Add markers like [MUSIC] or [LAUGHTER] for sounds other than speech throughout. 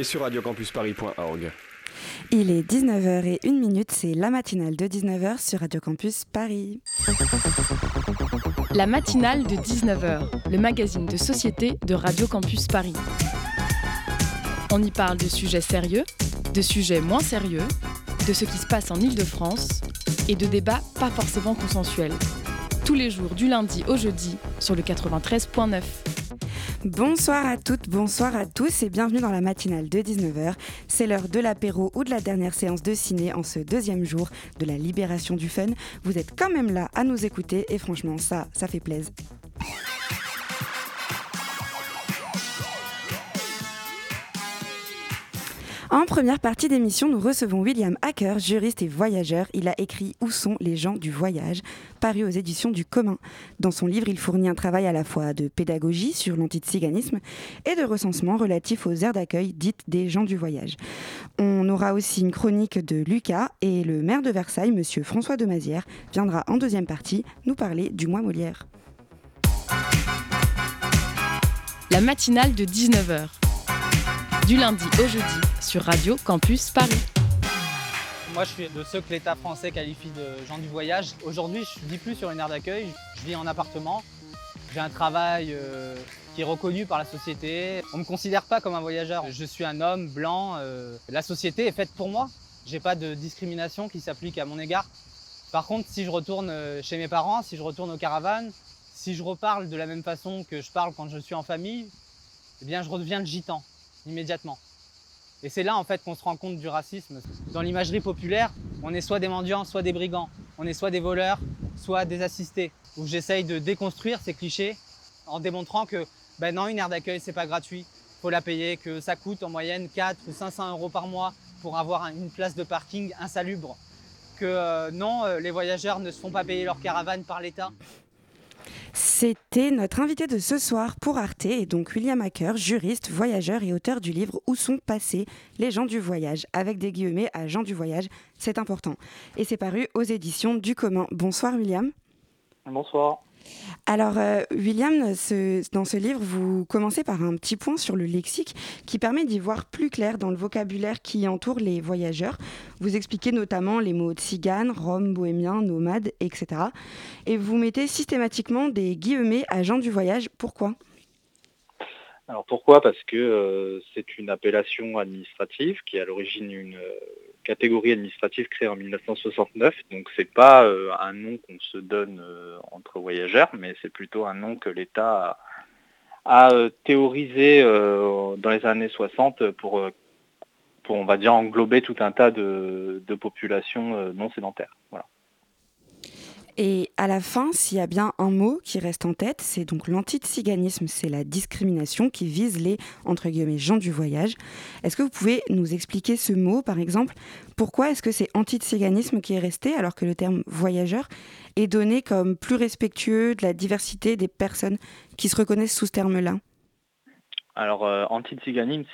Et sur radiocampusparis.org. Il est 19h01 minute, c'est la matinale de 19h sur Radio Campus Paris. La matinale de 19h, le magazine de société de Radio Campus Paris. On y parle de sujets sérieux, de sujets moins sérieux, de ce qui se passe en Ile-de-France et de débats pas forcément consensuels. Tous les jours du lundi au jeudi sur le 93.9. Bonsoir à toutes, bonsoir à tous et bienvenue dans la matinale de 19h. C'est l'heure de l'apéro ou de la dernière séance de ciné en ce deuxième jour de la libération du fun. Vous êtes quand même là à nous écouter et franchement ça, ça fait plaisir. En première partie d'émission, nous recevons William Hacker, juriste et voyageur. Il a écrit Où sont les gens du voyage paru aux éditions du commun. Dans son livre, il fournit un travail à la fois de pédagogie sur l'antitsiganisme et de recensement relatif aux aires d'accueil dites des gens du voyage. On aura aussi une chronique de Lucas et le maire de Versailles, monsieur François de Mazière, viendra en deuxième partie nous parler du mois Molière. La matinale de 19h du lundi au jeudi sur Radio Campus Paris. Moi, je suis de ceux que l'État français qualifie de gens du voyage. Aujourd'hui, je ne vis plus sur une aire d'accueil, je vis en appartement. J'ai un travail euh, qui est reconnu par la société. On ne me considère pas comme un voyageur. Je suis un homme blanc. Euh, la société est faite pour moi. J'ai pas de discrimination qui s'applique à mon égard. Par contre, si je retourne euh, chez mes parents, si je retourne aux caravanes, si je reparle de la même façon que je parle quand je suis en famille, eh bien, je redeviens le gitan immédiatement. Et c'est là en fait qu'on se rend compte du racisme. Dans l'imagerie populaire, on est soit des mendiants, soit des brigands. On est soit des voleurs, soit des assistés. Où j'essaye de déconstruire ces clichés en démontrant que ben non, une aire d'accueil, c'est pas gratuit. Faut la payer, que ça coûte en moyenne 4 ou 500 euros par mois pour avoir une place de parking insalubre. Que euh, non, euh, les voyageurs ne se font pas payer leur caravane par l'État. C'était notre invité de ce soir pour Arte, et donc William Hacker, juriste, voyageur et auteur du livre Où sont passés les gens du voyage avec des guillemets à gens du voyage, c'est important. Et c'est paru aux éditions du commun. Bonsoir William. Bonsoir. Alors, euh, William, dans ce livre, vous commencez par un petit point sur le lexique qui permet d'y voir plus clair dans le vocabulaire qui entoure les voyageurs. Vous expliquez notamment les mots tzigane, rome, bohémien, nomade, etc. Et vous mettez systématiquement des guillemets à du voyage. Pourquoi? Alors pourquoi? Parce que euh, c'est une appellation administrative qui est à l'origine une euh, catégorie administrative créée en 1969. Donc c'est pas euh, un nom qu'on se donne entre voyageurs, mais c'est plutôt un nom que l'État a, théorisé dans les années 60 pour, pour, on va dire, englober tout un tas de, de populations non sédentaires. Voilà. Et à la fin, s'il y a bien un mot qui reste en tête, c'est donc l'antitsiganisme, c'est la discrimination qui vise les, entre guillemets, gens du voyage. Est-ce que vous pouvez nous expliquer ce mot, par exemple? Pourquoi est-ce que c'est antitsiganisme qui est resté, alors que le terme voyageur est donné comme plus respectueux de la diversité des personnes qui se reconnaissent sous ce terme-là? Alors, euh, antitsiganisme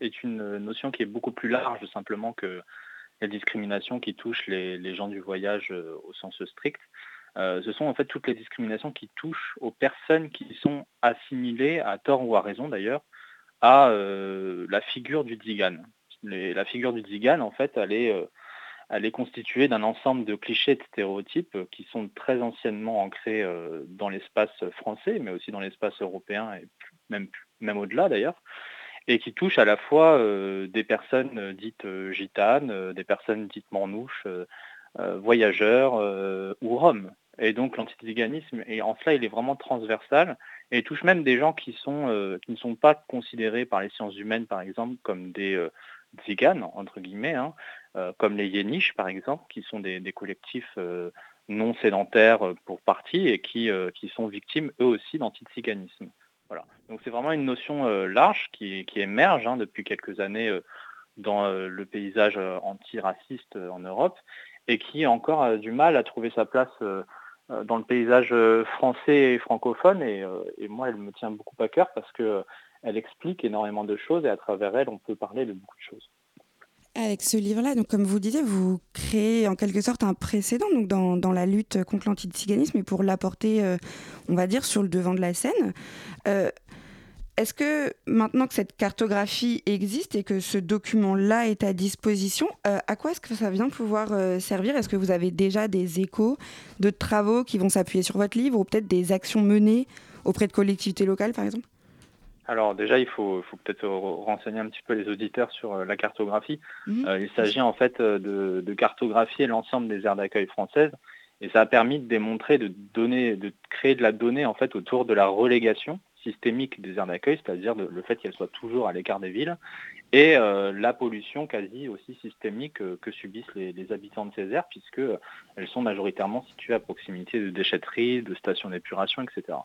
est une notion qui est beaucoup plus large simplement que la discrimination qui touche les, gens du voyage euh, au sens strict. Euh, ce sont en fait toutes les discriminations qui touchent aux personnes qui sont assimilées, à tort ou à raison d'ailleurs, à euh, la figure du Dzigan. la figure du Dzigan, en fait, elle est, constituée d'un ensemble de clichés de stéréotypes qui sont très anciennement ancrés dans l'espace français, mais aussi dans l'espace européen et même au-delà d'ailleurs et qui touche à la fois euh, des personnes euh, dites euh, gitanes, des personnes dites manouches, voyageurs ou roms. Et donc l'antiziganisme, et en cela, il est vraiment transversal et touche même des gens qui, sont, qui ne sont pas considérés par les sciences humaines, par exemple, comme des tziganes, entre guillemets, hein, comme les yéniches, par exemple, qui sont des, collectifs non sédentaires pour partie et qui, qui sont victimes eux aussi d'antiziganisme. Donc c'est vraiment une notion euh, large qui, émerge hein, depuis quelques années euh, dans euh, le paysage antiraciste en Europe et qui a encore du mal à trouver sa place dans le paysage français et francophone. Et, et, moi, elle me tient beaucoup à cœur parce qu'elle explique énormément de choses et à travers elle, on peut parler de beaucoup de choses. Avec ce livre-là, donc comme vous disiez, vous créez en quelque sorte un précédent dans, la lutte contre l'antiziganisme et pour l'apporter, euh, on va dire, sur le devant de la scène. Euh, est-ce que maintenant que cette cartographie existe et que ce document-là est à disposition, euh, à quoi est-ce que ça vient pouvoir servir? Est-ce que vous avez déjà des échos de travaux qui vont s'appuyer sur votre livre ou peut-être des actions menées auprès de collectivités locales, par exemple? Alors déjà, il faut, peut-être renseigner un petit peu les auditeurs sur euh, la cartographie. Mhm. il s'agit en fait de, de cartographier l'ensemble des aires d'accueil françaises et ça a permis de démontrer, de, donner, de créer de la donnée en fait autour de la relégation systémique des aires d'accueil, c'est-à-dire le fait qu'elles soient toujours à l'écart des villes, et euh, la pollution quasi aussi systémique euh, que subissent les, habitants de ces aires, puisqu'elles sont majoritairement situées à proximité de déchetteries, de stations d'épuration, etc.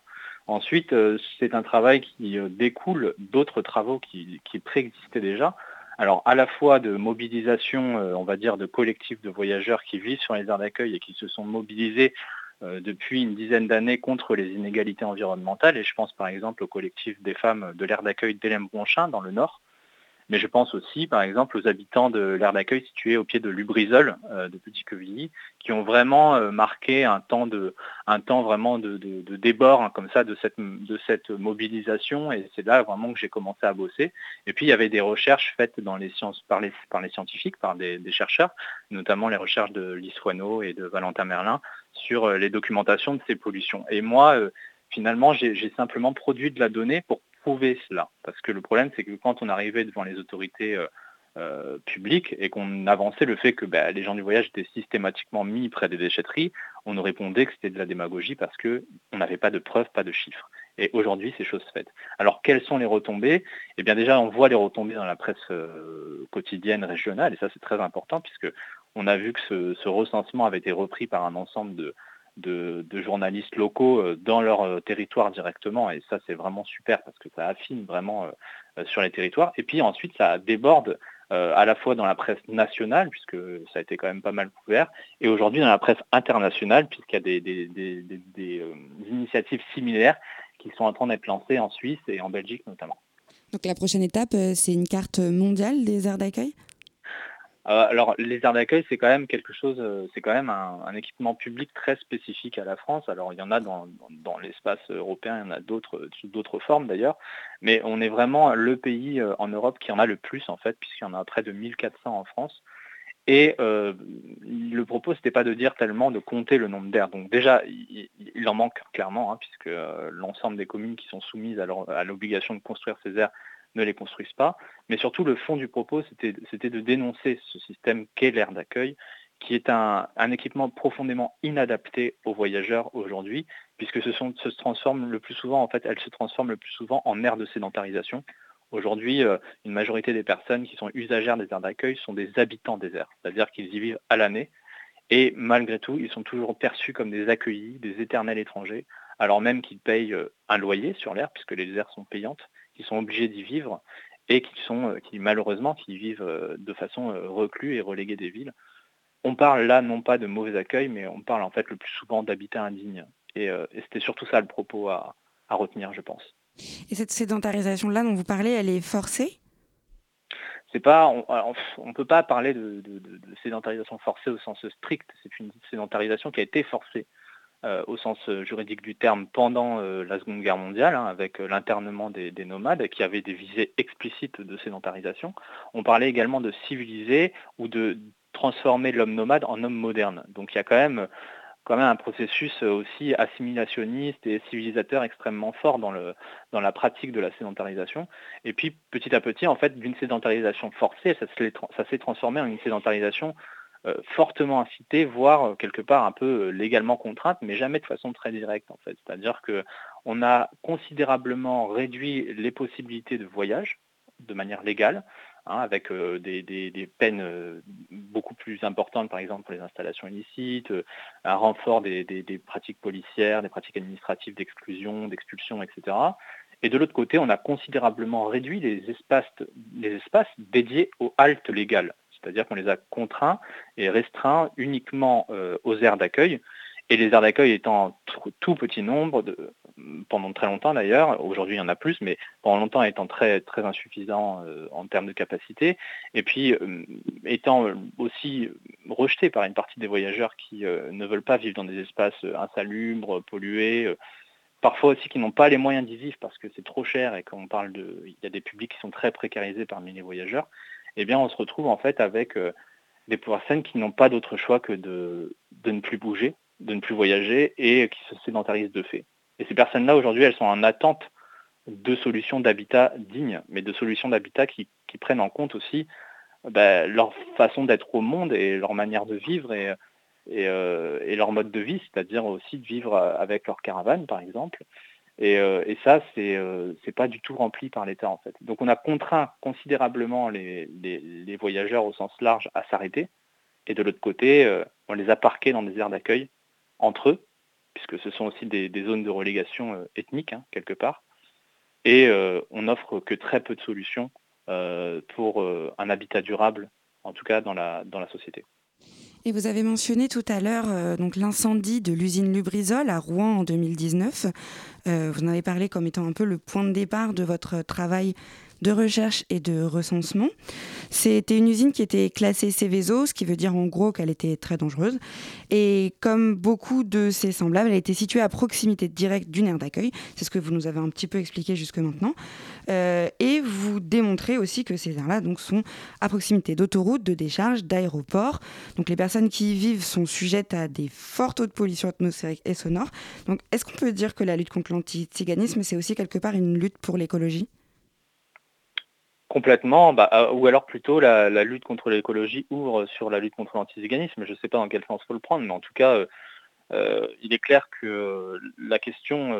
Ensuite, euh, c'est un travail qui découle d'autres travaux qui, préexistaient déjà, alors à la fois de mobilisation, on va dire, de collectifs de voyageurs qui vivent sur les aires d'accueil et qui se sont mobilisés euh, depuis une dizaine d'années contre les inégalités environnementales. Et je pense par exemple au collectif des femmes de l'aire d'accueil d'Hélène-Bronchin dans le Nord, mais je pense aussi, par exemple, aux habitants de l'aire d'accueil situé au pied de Lubrizol, euh, de Petit-Quevilly, qui ont vraiment euh, marqué un temps, vraiment de, débord, hein, comme ça, de cette, mobilisation. Et c'est là vraiment que j'ai commencé à bosser. Et puis, il y avait des recherches faites dans les sciences, par, les, scientifiques, par des, chercheurs, notamment les recherches de Lise Foineau et de Valentin Merlin sur euh, les documentations de ces pollutions. Et moi, finalement, j'ai simplement produit de la donnée pour cela. Parce que le problème, c'est que quand on arrivait devant les autorités euh, euh, publiques et qu'on avançait le fait que bah, les gens du voyage étaient systématiquement mis près des déchetteries, on nous répondait que c'était de la démagogie parce qu'on n'avait pas de preuves, pas de chiffres. Et aujourd'hui, c'est chose faite. Alors, quelles sont les retombées? Eh bien, déjà, on voit les retombées dans la presse euh, quotidienne régionale, et ça, c'est très important, puisque on a vu que ce, recensement avait été repris par un ensemble de, de, journalistes locaux euh, dans leur euh, territoire directement. Et ça, c'est vraiment super parce que ça affine vraiment euh, sur les territoires. Et puis ensuite, ça déborde à la fois dans la presse nationale, puisque ça a été quand même pas mal couvert, et aujourd'hui dans la presse internationale, puisqu'il y a des, initiatives similaires qui sont en train d'être lancées en Suisse et en Belgique notamment. Donc la prochaine étape, c'est une carte mondiale des aires d'accueil? Alors, les aires d'accueil, c'est quand même quelque chose, euh, c'est quand même un, équipement public très spécifique à la France. Alors, il y en a dans, l'espace européen, il y en a d'autres sous d'autres formes d'ailleurs, mais on est vraiment le pays euh, en Europe qui en a le plus en fait, puisqu'il y en a près de 1400 en France. Et le propos, n'était pas de dire tellement de compter le nombre d'aires. Donc déjà, il, en manque clairement, hein, puisque l'ensemble des communes qui sont soumises à l'obligation de construire ces aires ne les construisent pas. Mais surtout, le fond du propos, c'était de dénoncer ce système qu'est l'air d'accueil, qui est un, équipement profondément inadapté aux voyageurs aujourd'hui, puisque ce se transforme le plus souvent, en fait, elle se transforme le plus souvent en aire de sédentarisation. Aujourd'hui, euh, une majorité des personnes qui sont usagères des aires d'accueil sont des habitants des aires, c'est-à-dire qu'ils y vivent à l'année. Et malgré tout, ils sont toujours perçus comme des accueillis, des éternels étrangers, alors même qu'ils payent euh, un loyer sur l'air, puisque les aires sont payantes, qui sont obligés d'y vivre et qui sont, euh, qui malheureusement, qui vivent euh, de façon euh, reclus et relégués des villes. On parle là non pas de mauvais accueil, mais on parle en fait le plus souvent d'habitat indigne. Et, c'était surtout ça le propos à, retenir, je pense. Et cette sédentarisation-là dont vous parlez, elle est forcée? C'est pas, on ne peut pas parler de, sédentarisation forcée au sens strict. C'est une sédentarisation qui a été forcée euh, au sens euh, juridique du terme pendant euh, la Seconde Guerre mondiale, hein, avec l'internement des, nomades qui avaient des visées explicites de sédentarisation. On parlait également de civiliser ou de transformer l'homme nomade en homme moderne. Donc il y a quand même, quand même un processus aussi assimilationniste et civilisateur extrêmement fort dans, le, dans la pratique de la sédentarisation. Et puis petit à petit, en fait, d'une sédentarisation forcée, ça s'est transformé en une sédentarisation euh, fortement incité, voire euh, quelque part un peu euh, légalement contrainte, mais jamais de façon très directe en fait. C'est-à-dire qu'on a considérablement réduit les possibilités de voyage de manière légale, hein, avec des, peines beaucoup plus importantes, par exemple pour les installations illicites, un renfort des, pratiques policières, des pratiques administratives d'exclusion, d'expulsion, etc. Et de l'autre côté, on a considérablement réduit les espaces dédiés aux haltes légales c'est-à-dire qu'on les a contraints et restreints uniquement euh, aux aires d'accueil, et les aires d'accueil étant tout petit nombre, pendant très longtemps d'ailleurs, aujourd'hui il y en a plus, mais pendant longtemps étant très, très insuffisant euh, en termes de capacité, et puis euh, étant aussi rejeté par une partie des voyageurs qui ne veulent pas vivre dans des espaces insalubres, pollués, parfois aussi qui n'ont pas les moyens d'y vivre parce que c'est trop cher et qu'on parle de, il y a des publics qui sont très précarisés parmi les voyageurs, eh on se retrouve en fait avec euh, des personnes qui n'ont pas d'autre choix que de, ne plus bouger, de ne plus voyager et qui se sédentarisent de fait. Et ces personnes-là aujourd'hui, elles sont en attente de solutions d'habitat dignes, mais de solutions d'habitat qui, prennent en compte aussi bah, leur façon d'être au monde et leur manière de vivre euh, et, leur mode de vie, c'est-à-dire aussi de vivre avec leur caravane, par exemple. Et, euh, ça, c'est n'est euh, pas du tout rempli par l'État, en fait. Donc on a contraint considérablement les, voyageurs au sens large à s'arrêter. Et de l'autre côté, on les a parqués dans des aires d'accueil entre eux, puisque ce sont aussi des, zones de relégation ethnique, hein, quelque part. Et on n'offre que très peu de solutions pour un habitat durable, en tout cas dans la société. Et vous avez mentionné tout à l'heure euh, donc l'incendie de l'usine Lubrizol à Rouen en 2019. Euh, vous en avez parlé comme étant un peu le point de départ de votre travail de recherche et de recensement. C'était une usine qui était classée Céveso, ce qui veut dire en gros qu'elle était très dangereuse. Et comme beaucoup de ses semblables, elle était située à proximité directe d'une aire d'accueil. C'est ce que vous nous avez un petit peu expliqué jusque maintenant. Euh, et vous démontrez aussi que ces aires-là sont à proximité d'autoroutes, de décharges, d'aéroports. Donc les personnes qui y vivent sont sujettes à des forts taux de pollution atmosphérique et sonore. Donc est-ce qu'on peut dire que la lutte contre l'antiziganisme, c'est aussi quelque part une lutte pour l'écologie? Complètement, bah, euh, ou alors plutôt la, lutte contre l'écologie ouvre sur la lutte contre l'antiziganisme. Je ne sais pas dans quel sens faut le prendre, mais en tout cas, euh, euh, il est clair que la question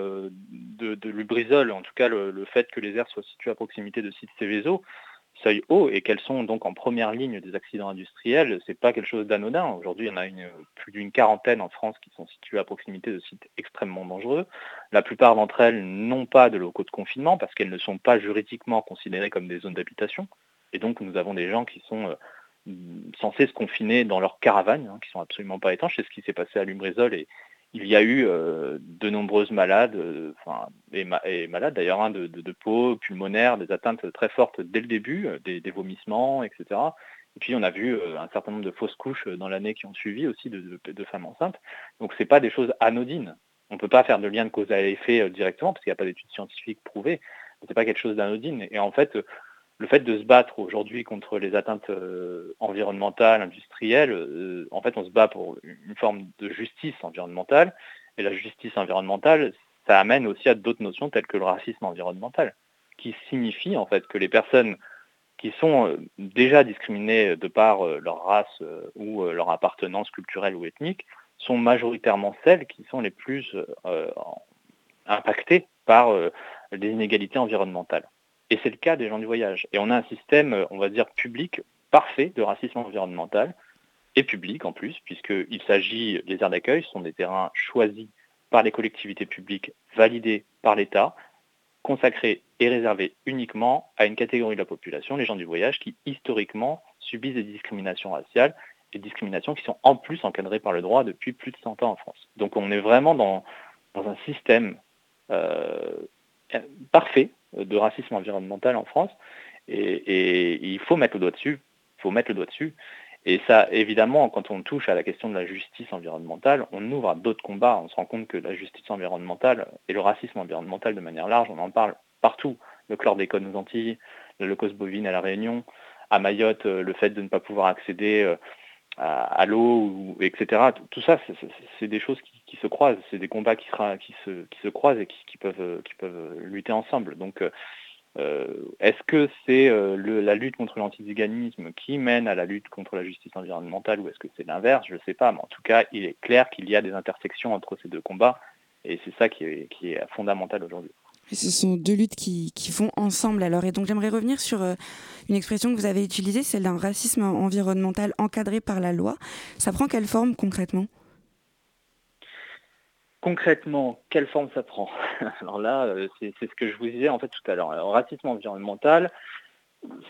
de, de l'ubrizol, en tout cas le, fait que les aires soient situées à proximité de sites Céveso, seuil haut et qu'elles sont donc en première ligne des accidents industriels, c'est pas quelque chose d'anodin. Aujourd'hui, il y en a une, plus d'une quarantaine en France qui sont situées à proximité de sites extrêmement dangereux. La plupart d'entre elles n'ont pas de locaux de confinement parce qu'elles ne sont pas juridiquement considérées comme des zones d'habitation. Et donc, nous avons des gens qui sont euh, censés se confiner dans leurs caravanes, hein, qui sont absolument pas étanches. C'est ce qui s'est passé à Lumbrézol et il y a eu euh, de nombreuses malades, euh, et, malades d'ailleurs, hein, de, peau pulmonaire, des atteintes très fortes dès le début, euh, des, vomissements, etc. Et puis on a vu un certain nombre de fausses couches dans l'année qui ont suivi aussi de, femmes enceintes. Donc ce n'est pas des choses anodines. On ne peut pas faire de lien de cause à effet directement parce qu'il n'y a pas d'études scientifiques prouvées. Ce n'est pas quelque chose d'anodine. Et en fait, le fait de se battre aujourd'hui contre les atteintes euh, environnementales, industrielles, euh, en fait, on se bat pour une forme de justice environnementale. Et la justice environnementale, ça amène aussi à d'autres notions telles que le racisme environnemental, qui signifie en fait que les personnes qui sont euh, déjà discriminées de par leur race ou leur appartenance culturelle ou ethnique sont majoritairement celles qui sont les plus impactées par les inégalités environnementales. Et c'est le cas des gens du voyage. Et on a un système, on va dire, public parfait de racisme environnemental, et public en plus, puisqu'il s'agit, les aires d'accueil sont des terrains choisis par les collectivités publiques, validés par l'État, consacrés et réservés uniquement à une catégorie de la population, les gens du voyage, qui historiquement subissent des discriminations raciales, et discriminations qui sont en plus encadrées par le droit depuis plus de 100 ans en France. Donc on est vraiment dans, un système euh, parfait de racisme environnemental en France. Et, il faut mettre le doigt dessus. Il faut mettre le doigt dessus. Et ça, évidemment, quand on touche à la question de la justice environnementale, on ouvre à d'autres combats. On se rend compte que la justice environnementale et le racisme environnemental de manière large, on en parle partout. Le chlordécone aux Antilles, le leucose bovine à La Réunion, à Mayotte, euh, le fait de ne pas pouvoir accéder euh, à, l'eau, etc. Tout ça, c'est des choses qui, se croisent, c'est des combats qui, qui, se, qui, se, croisent et qui, peuvent, qui peuvent lutter ensemble. Donc, euh, est-ce que c'est euh, la lutte contre l'antiziganisme qui mène à la lutte contre la justice environnementale ou est-ce que c'est l'inverse? Je ne sais pas, mais en tout cas, il est clair qu'il y a des intersections entre ces deux combats et c'est ça qui est fondamental aujourd'hui ce sont deux luttes qui, font ensemble alors. Et donc j'aimerais revenir sur euh, une expression que vous avez utilisée, celle d'un racisme environnemental encadré par la loi. Ça prend quelle forme concrètement? Concrètement, quelle forme ça prend [LAUGHS] Alors là, euh, c'est ce que je vous disais en fait tout à l'heure. racisme environnemental,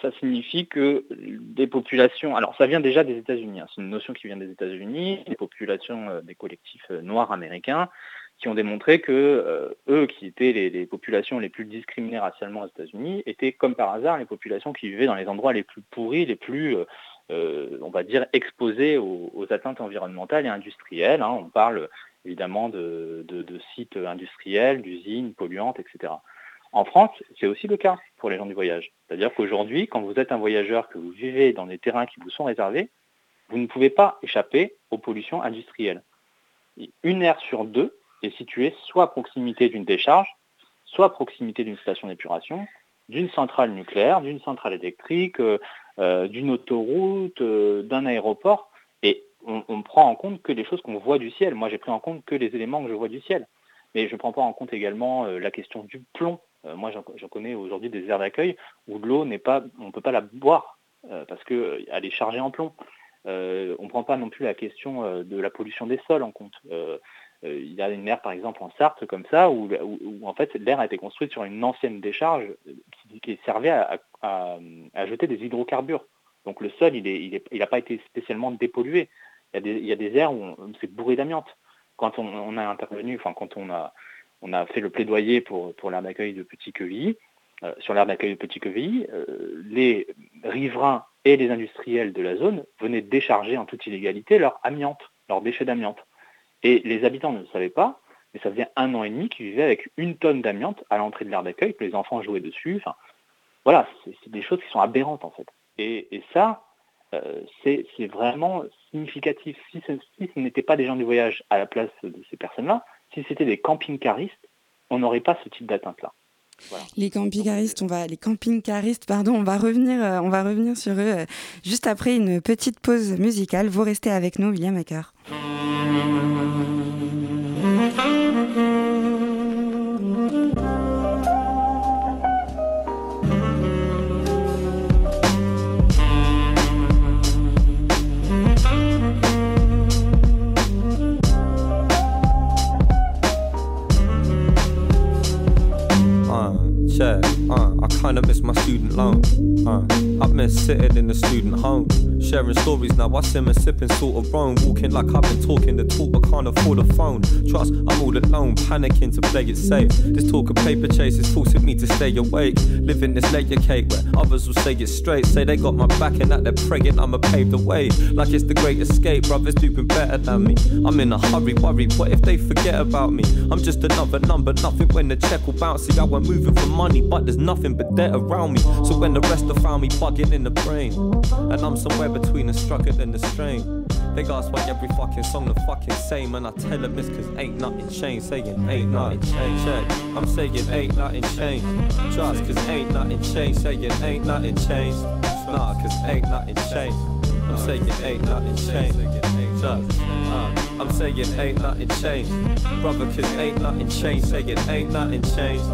ça signifie que des populations, alors ça vient déjà des États-Unis, hein. c'est une notion qui vient des États-Unis, des populations euh, des collectifs noirs américains qui ont démontré que euh, eux, qui étaient les, populations les plus discriminées racialement aux États-Unis, étaient comme par hasard les populations qui vivaient dans les endroits les plus pourris, les plus, euh, euh, on va dire, exposés aux, atteintes environnementales et industrielles. Hein. On parle évidemment de, sites industriels, d'usines polluantes, etc. En France, c'est aussi le cas pour les gens du voyage. C'est-à-dire qu'aujourd'hui, quand vous êtes un voyageur, que vous vivez dans des terrains qui vous sont réservés, vous ne pouvez pas échapper aux pollutions industrielles. Une aire sur deux est située soit à proximité d'une décharge, soit à proximité d'une station d'épuration, d'une centrale nucléaire, d'une centrale électrique, euh, euh, d'une autoroute, euh, d'un aéroport. On, ne prend en compte que les choses qu'on voit du ciel. Moi, j'ai pris en compte que les éléments que je vois du ciel. Mais je ne prends pas en compte également la question du plomb. moi, j'en connais aujourd'hui des aires d'accueil où l'eau n'est pas, on ne peut pas la boire parce qu'elle est chargée en plomb. on ne prend pas non plus la question de la pollution des sols en compte. Euh, il y a une aire par exemple en Sarthe comme ça où, en fait l'air a été construite sur une ancienne décharge qui, servait à, jeter des hydrocarbures. Donc le sol il n'a pas été spécialement dépollué. Il y a des, aires où c'est bourré d'amiante. Quand on, a intervenu, enfin quand on a, on a fait le plaidoyer pour, pour d'accueil de Petit Quevilly, euh, sur l'aire d'accueil de Petit Quevilly, euh, les riverains et les industriels de la zone venaient décharger en toute illégalité leur amiante, leurs déchets d'amiante. Et les habitants ne le savaient pas, mais ça faisait un an et demi qu'ils vivaient avec une tonne d'amiante à l'entrée de l'aire d'accueil, que les enfants jouaient dessus. Voilà, c'est des choses qui sont aberrantes en fait. Et, ça, c'est vraiment significatif. Si ce, n'était pas des gens du voyage à la place de ces personnes-là, si c'était des camping-caristes, on n'aurait pas ce type d'atteinte-là. Les camping-caristes, on va, les camping-caristes, pardon, on va revenir, euh, on va revenir sur eux euh, juste après une petite pause musicale. Vous restez avec nous, William Hacker. I've sitting in the student home. Sharing stories now, I sim and sipping sort of roam. Walking like I've been talking the talk, but can't afford a phone. Trust, I'm all alone, panicking to play it safe. This talk of paper chases forcing me to stay awake. Living this layer cake where others will say it straight. Say they got my back and that they're praying I'ma pave the way. Like it's the great escape, brothers doing better than me. I'm in a hurry, worry, what if they forget about me? I'm just another number, nothing when the check will bounce. See, I went moving for money, but there's nothing but debt around me. So when the rest have found me bugging in the brain, and I'm somewhere between the struggle and the strain. They ask why every fucking song the fucking same, and I tell them it's cause ain't nothing changed. Saying ain't nothing changed. I'm saying ain't nothing changed. Trust, cause ain't nothing changed. Saying ain't nothing changed. Nah, cause ain't nothing changed. I'm saying ain't nothing changed. Uh, I'm saying ain't nothing changed. Brother, cause ain't nothing changed. Saying ain't nothing changed.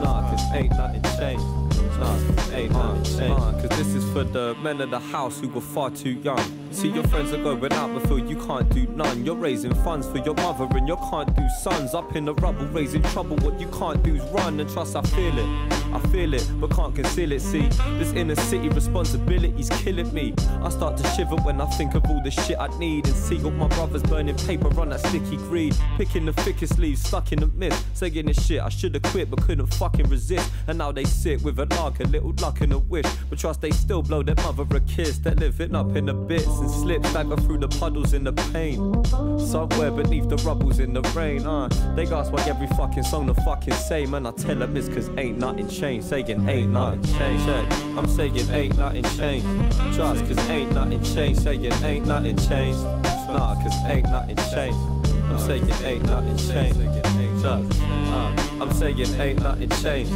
Nah, cause ain't nothing changed. Nah, nothing changed. Cause this is for the men of the house who were far too young. See your friends are going out feel you can't do none. You're raising funds for your mother and you can't do sons. Up in the rubble, raising trouble. What you can't do is run and trust I feel it. I feel it, but can't conceal it. See, this inner city responsibility's killing me. I start to shiver when I think of all the shit I need and see all my brothers burning paper on that sticky greed. Picking the thickest leaves, stuck in the mist. Saying this shit, I should've quit but couldn't fucking resist. And now they sit with a lark, a little luck and a wish. But trust they still blow their mother a kiss. They're living up in the bits and slip stagger through the puddles in the pain. Somewhere beneath the rubbles in the rain. Uh, they ask why every fucking song the fucking same. And I tell them it's cause ain't nothing changed. Saying ain't nothing changed. I'm saying ain't nothing changed. Trust, cause ain't nothing changed. Saying ain't nothing changed. Nah, cause ain't nothing changed. I'm saying ain't nothing changed. Trust. Uh, I'm saying ain't nothing changed.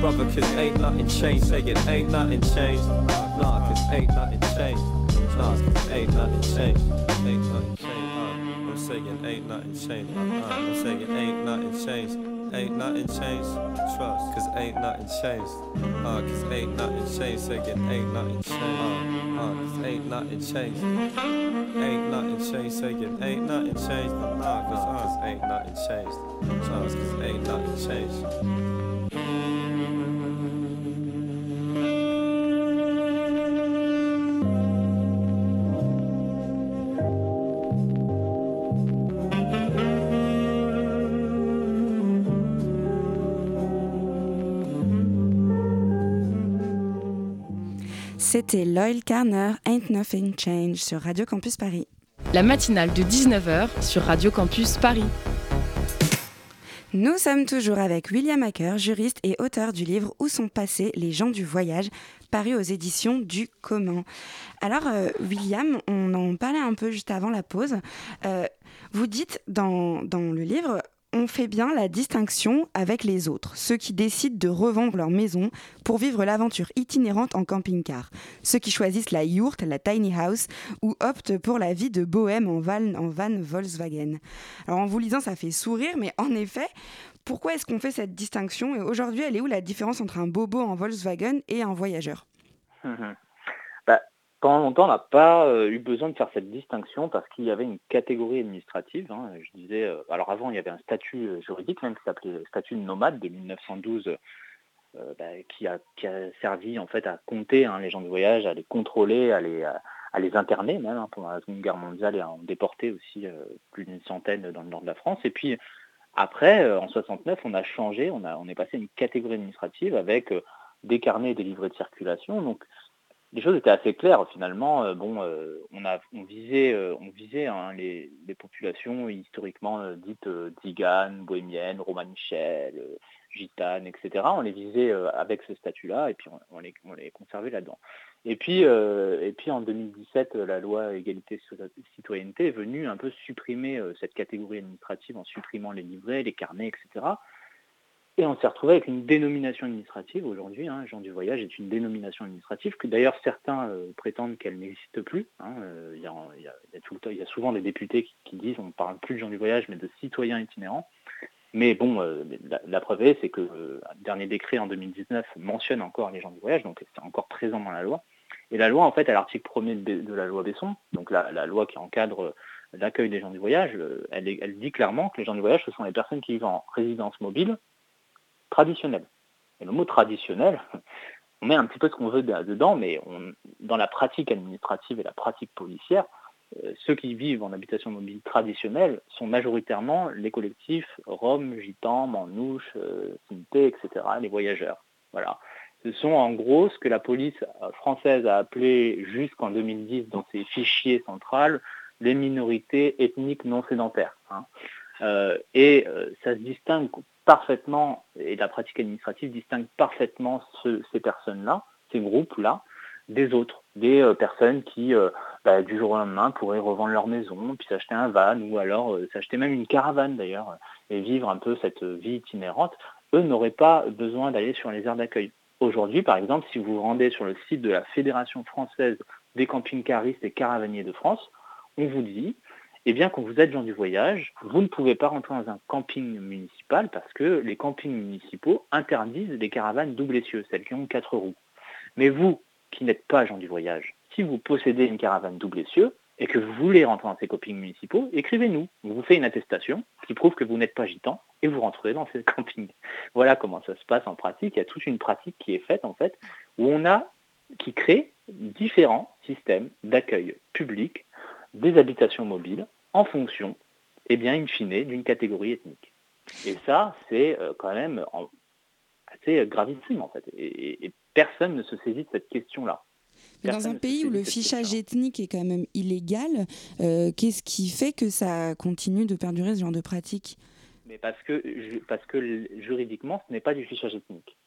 Brother, cause ain't nothing changed. Saying ain't nothing changed. Nah, cause ain't nothing changed. Ain't nothing changed. Ain't nothing changed. Uh, I'm saying ain't nothing changed. Uh, I'm saying ain't nothing changed. Ain't nothing changed, trust, cause ain't nothing changed. Uh, cause ain't nothing changed, say it ain't nothing changed. Uh, uh, cause ain't nothing changed. Ain't nothing changed, say it ain't nothing changed. Nah, cause, uh, cause ain't nothing changed. Trust, cause ain't nothing changed. C'était Loyal Carner, Ain't Nothing Change sur Radio Campus Paris. La matinale de 19h sur Radio Campus Paris. Nous sommes toujours avec William Hacker, juriste et auteur du livre Où sont passés les gens du voyage, paru aux éditions du commun. Alors, euh, William, on en parlait un peu juste avant la pause. Euh, vous dites dans, dans le livre, on fait bien la distinction avec les autres, ceux qui décident de revendre leur maison pour vivre l'aventure itinérante en camping-car, ceux qui choisissent la yourte, la tiny house ou optent pour la vie de bohème en van, en van Volkswagen. Alors en vous lisant, ça fait sourire, mais en effet, pourquoi est-ce qu'on fait cette distinction? Et aujourd'hui, elle est où la différence entre un bobo en Volkswagen et un voyageur? Pendant longtemps, on n'a pas euh, eu besoin de faire cette distinction parce qu'il y avait une catégorie administrative. Hein. je disais, euh, alors avant, il y avait un statut euh, juridique même qui s'appelait statut de nomade de 1912, bah, qui, a, servi en fait à compter hein, les gens de voyage, à les contrôler, à les, à, les interner même hein, pendant la Seconde Guerre mondiale et à en déporter aussi plus d'une centaine dans le nord de la France. Et puis après, en 69, on a changé, on, a, on est passé à une catégorie administrative avec des carnets et des livrets de circulation. Donc les choses étaient assez claires finalement. Euh, euh, on, visait, euh, hein, les, populations historiquement dites tziganes, bohémiennes, romanichelles, gitanes, etc. On les visait avec ce statut-là et puis on, les, on les, conservait là-dedans. Et puis, et puis en 2017, la loi égalité citoyenneté est venue un peu supprimer cette catégorie administrative en supprimant les livrets, les carnets, etc. Et on s'est retrouvé avec une dénomination administrative aujourd'hui. Hein, Jean du voyage est une dénomination administrative que d'ailleurs certains euh, prétendent qu'elle n'existe plus. il, y a, souvent des députés qui, disent on ne parle plus de gens du voyage mais de citoyens itinérants. Mais bon, euh, la, preuve est, c'est que euh, dernier décret en 2019 mentionne encore les gens du voyage, donc c'est encore présent dans la loi. Et la loi, en fait, à l'article 1er de, la loi Besson, donc la, loi qui encadre l'accueil des gens du voyage, elle dit clairement que les gens du voyage, ce sont les personnes qui vivent en résidence mobile traditionnel. Et le mot traditionnel, [LAUGHS] on met un petit peu ce qu'on veut dedans, mais dans la pratique administrative et la pratique policière, euh, ceux qui vivent en habitation mobile traditionnelle sont majoritairement les collectifs roms, gitans, manouches, euh, etc., les voyageurs. Voilà. Ce sont en gros ce que la police euh, française a appelé jusqu'en 2010 dans ses fichiers centrales les minorités ethniques non sédentaires. Hein. et ça se distingue parfaitement, et la pratique administrative distingue parfaitement ces personnes-là, ces groupes-là, des autres, des euh, personnes qui, euh, bah, du jour au lendemain, pourraient revendre leur maison, puis s'acheter un van, ou alors euh, s'acheter même une caravane d'ailleurs, et vivre un peu cette vie itinérante, eux n'auraient pas besoin d'aller sur les aires d'accueil. Aujourd'hui, par exemple, si vous vous rendez sur le site de la Fédération française des camping-caristes et caravaniers de France, on vous dit eh bien, quand vous êtes gens du voyage, vous ne pouvez pas rentrer dans un camping municipal parce que les campings municipaux interdisent les caravanes double essieu, celles qui ont quatre roues. Mais vous, qui n'êtes pas gens du voyage, si vous possédez une caravane double essieu et que vous voulez rentrer dans ces campings municipaux, écrivez-nous. On vous fait une attestation qui prouve que vous n'êtes pas gitan et vous rentrez dans ces [LAUGHS] campings. Voilà comment ça se passe en pratique. Il y a toute une pratique qui est faite en fait où on a qui crée différents systèmes d'accueil public des habitations mobiles en fonction, eh bien, in fine, d'une catégorie ethnique. Et ça, c'est euh, quand même assez gravissime, en fait. Et, personne ne se saisit de cette question-là. dans un pays où le fichage ethnique est quand même illégal, euh, qu'est-ce qui fait que ça continue de perdurer ce genre de pratique? Mais parce que, parce que juridiquement, ce n'est pas du fichage ethnique.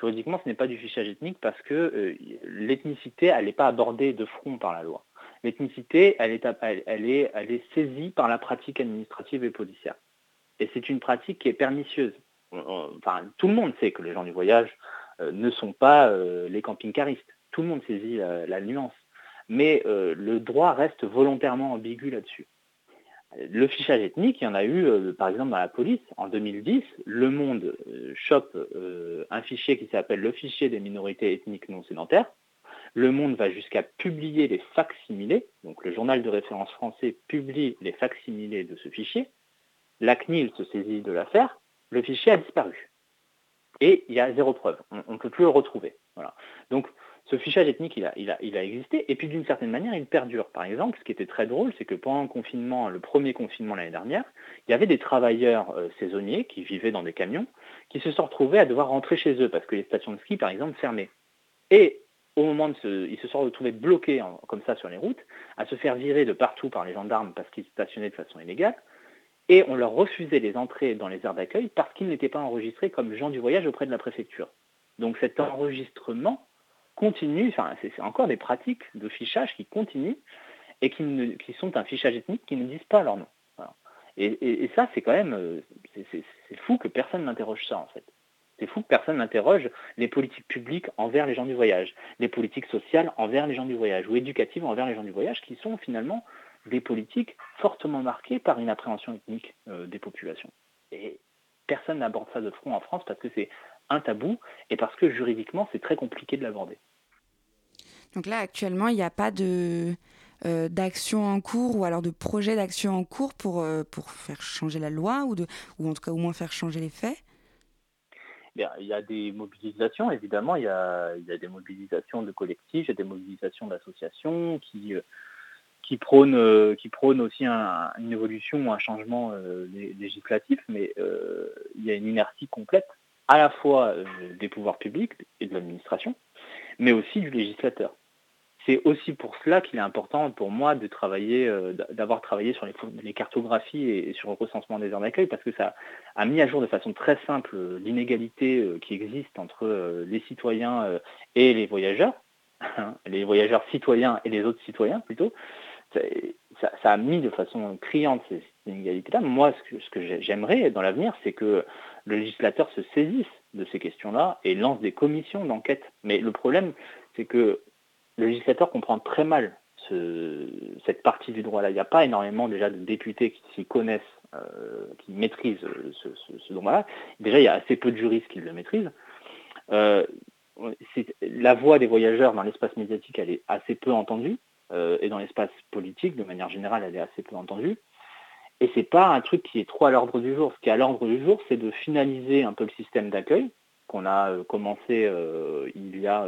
Juridiquement, ce n'est pas du fichage ethnique parce que euh, l'ethnicité, elle n'est pas abordée de front par la loi. L'ethnicité, elle est, saisie par la pratique administrative et policière. Et c'est une pratique qui est pernicieuse. Enfin, tout le monde sait que les gens du voyage euh, ne sont pas euh, les camping-caristes. Tout le monde saisit la, nuance. Mais euh, le droit reste volontairement ambigu là-dessus. Le fichage ethnique, il y en a eu, par exemple, dans la police. En 2010, Le Monde chope un fichier qui s'appelle le fichier des minorités ethniques non sédentaires, le Monde va jusqu'à publier les facsimilés, donc le journal de référence français publie les facsimilés de ce fichier. La CNIL se saisit de l'affaire, le fichier a disparu. Et il y a zéro preuve, on ne peut plus le retrouver. Donc ce fichage ethnique, il a, existé, et puis d'une certaine manière, il perdure. Par exemple, ce qui était très drôle, c'est que pendant le confinement, le premier confinement l'année dernière, il y avait des travailleurs euh, saisonniers qui vivaient dans des camions, qui se sont retrouvés à devoir rentrer chez eux, parce que les stations de ski, par exemple, fermaient. Au moment de se, ils se sont retrouvés bloqués comme ça sur les routes, à se faire virer de partout par les gendarmes parce qu'ils stationnaient de façon illégale. et on leur refusait les entrées dans les aires d'accueil parce qu'ils n'étaient pas enregistrés comme gens du voyage auprès de la préfecture. Donc cet enregistrement continue, enfin c'est encore des pratiques de fichage qui continuent et qui, sont un fichage ethnique qui ne disent pas leur nom. Et, ça, c'est quand même, euh, c'est fou que personne n'interroge ça en fait. C'est fou que personne n'interroge les politiques publiques envers les gens du voyage, les politiques sociales envers les gens du voyage, ou éducatives envers les gens du voyage, qui sont finalement des politiques fortement marquées par une appréhension ethnique euh, des populations. Et personne n'aborde ça de front en France parce que c'est un tabou et parce que juridiquement, c'est très compliqué de l'aborder. Donc là, actuellement, il n'y a pas de euh, d'action en cours ou alors de projet d'action en cours pour, euh, pour faire changer la loi ou, de, ou en tout cas au moins faire changer les faits? Il y a des mobilisations, évidemment, il y a, des mobilisations de collectifs, il y a des mobilisations d'associations qui, euh, qui prône aussi une évolution un changement euh, législatif, mais euh, il y a une inertie complète à la fois des pouvoirs publics et de l'administration, mais aussi du législateur. C'est aussi pour cela qu'il est important pour moi travailler, d'avoir travaillé sur les, cartographies et, sur le recensement des aires d'accueil, parce que ça a mis à jour de façon très simple l'inégalité qui existe entre les citoyens et les voyageurs, les voyageurs citoyens et les autres citoyens plutôt, ça, a mis de façon criante ces inégalités-là. Moi, ce que, j'aimerais dans l'avenir, c'est que le législateur se saisisse de ces questions-là et lance des commissions d'enquête. Mais le problème, c'est que le législateur comprend très mal cette partie du droit-là. Il n'y a pas énormément déjà de députés qui s'y connaissent, euh, qui maîtrisent ce, droit-là. Déjà, il y a assez peu de juristes qui le maîtrisent. Euh, la voix des voyageurs dans l'espace médiatique, elle est assez peu entendue. Euh, et dans l'espace politique, de manière générale, elle est assez peu entendue. Et ce n'est pas un truc qui est trop à l'ordre du jour. Ce qui est à l'ordre du jour, c'est de finaliser un peu le système d'accueil qu'on a euh, commencé euh, il y a